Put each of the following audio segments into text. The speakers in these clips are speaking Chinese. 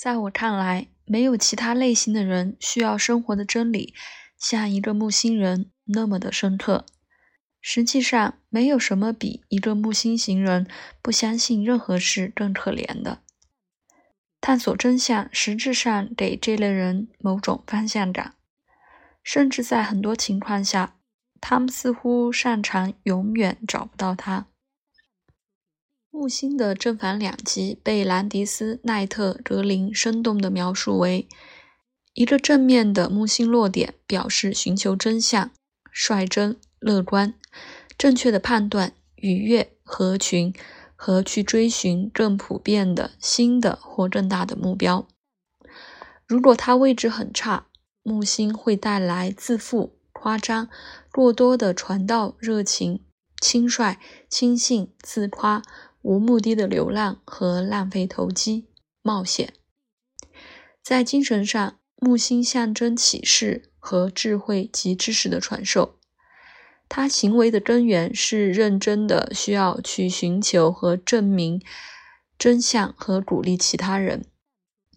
在我看来，没有其他类型的人需要生活的真理像一个木星人那么的深刻。实际上，没有什么比一个木星型人不相信任何事更可怜的。探索真相，实质上给这类人某种方向感，甚至在很多情况下，他们似乎擅长永远找不到它。木星的正反两极被兰迪斯·奈特·格林生动地描述为：一个正面的木星落点表示寻求真相、率真、乐观、正确的判断、愉悦、合群和去追寻更普遍的新的或更大的目标。如果它位置很差，木星会带来自负、夸张、过多的传道热情、轻率、轻信、自夸。无目的的流浪和浪费投机冒险，在精神上，木星象征启示和智慧及知识的传授。他行为的根源是认真的，需要去寻求和证明真相和鼓励其他人。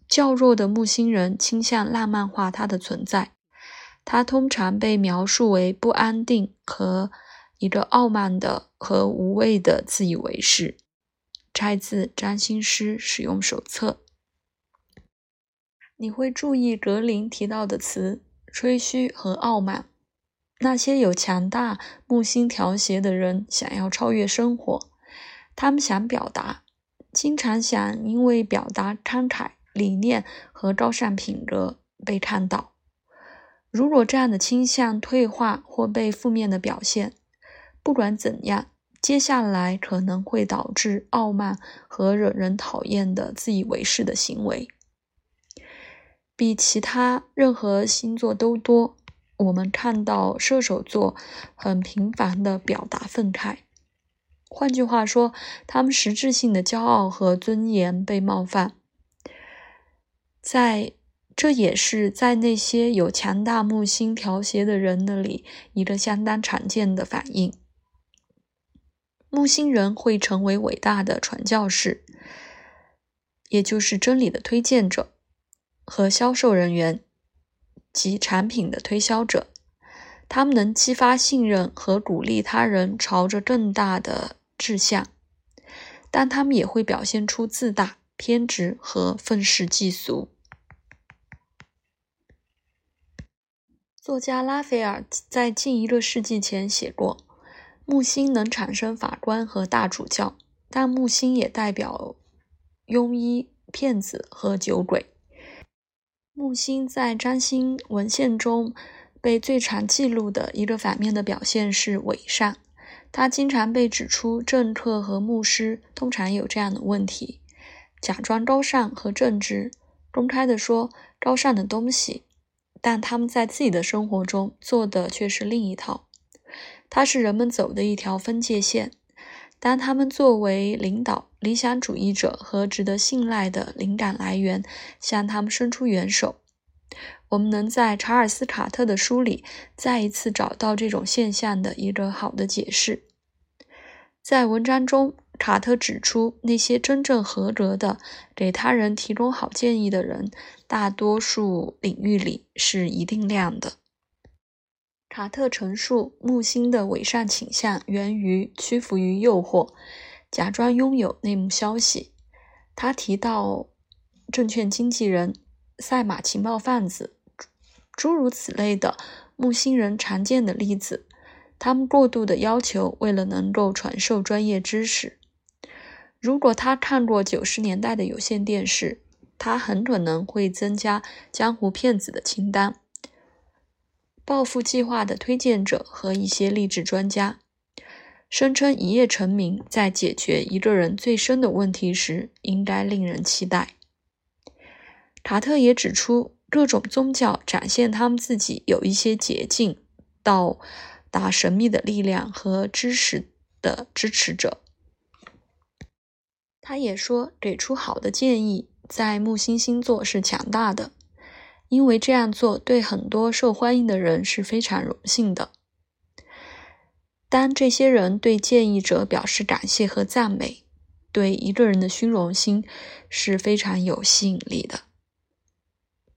较弱的木星人倾向浪漫化他的存在，他通常被描述为不安定和一个傲慢的和无畏的自以为是。摘自占星师使用手册。你会注意格林提到的词：吹嘘和傲慢。那些有强大木星调谐的人想要超越生活，他们想表达，经常想因为表达慷慨、理念和高尚品格被看到。如果这样的倾向退化或被负面的表现，不管怎样。接下来可能会导致傲慢和惹人讨厌的自以为是的行为，比其他任何星座都多。我们看到射手座很频繁地表达愤慨，换句话说，他们实质性的骄傲和尊严被冒犯。在这也是在那些有强大木星调谐的人那里一个相当常见的反应。木星人会成为伟大的传教士，也就是真理的推荐者和销售人员及产品的推销者。他们能激发信任和鼓励他人朝着更大的志向，但他们也会表现出自大、偏执和愤世嫉俗。作家拉斐尔在近一个世纪前写过。木星能产生法官和大主教，但木星也代表庸医、骗子和酒鬼。木星在占星文献中被最常记录的一个反面的表现是伪善。它经常被指出，政客和牧师通常有这样的问题：假装高尚和正直，公开的说高尚的东西，但他们在自己的生活中做的却是另一套。它是人们走的一条分界线。当他们作为领导、理想主义者和值得信赖的灵感来源向他们伸出援手，我们能在查尔斯·卡特的书里再一次找到这种现象的一个好的解释。在文章中，卡特指出，那些真正合格的、给他人提供好建议的人，大多数领域里是一定量的。卡特陈述，木星的伪善倾向源于屈服于诱惑，假装拥有内幕消息。他提到证券经纪人、赛马情报贩子，诸如此类的木星人常见的例子。他们过度的要求，为了能够传授专业知识。如果他看过九十年代的有线电视，他很可能会增加江湖骗子的清单。暴富计划的推荐者和一些励志专家声称，一夜成名在解决一个人最深的问题时应该令人期待。卡特也指出，各种宗教展现他们自己有一些捷径到达神秘的力量和知识的支持者。他也说，给出好的建议在木星星座是强大的。因为这样做对很多受欢迎的人是非常荣幸的。当这些人对建议者表示感谢和赞美，对一个人的虚荣心是非常有吸引力的。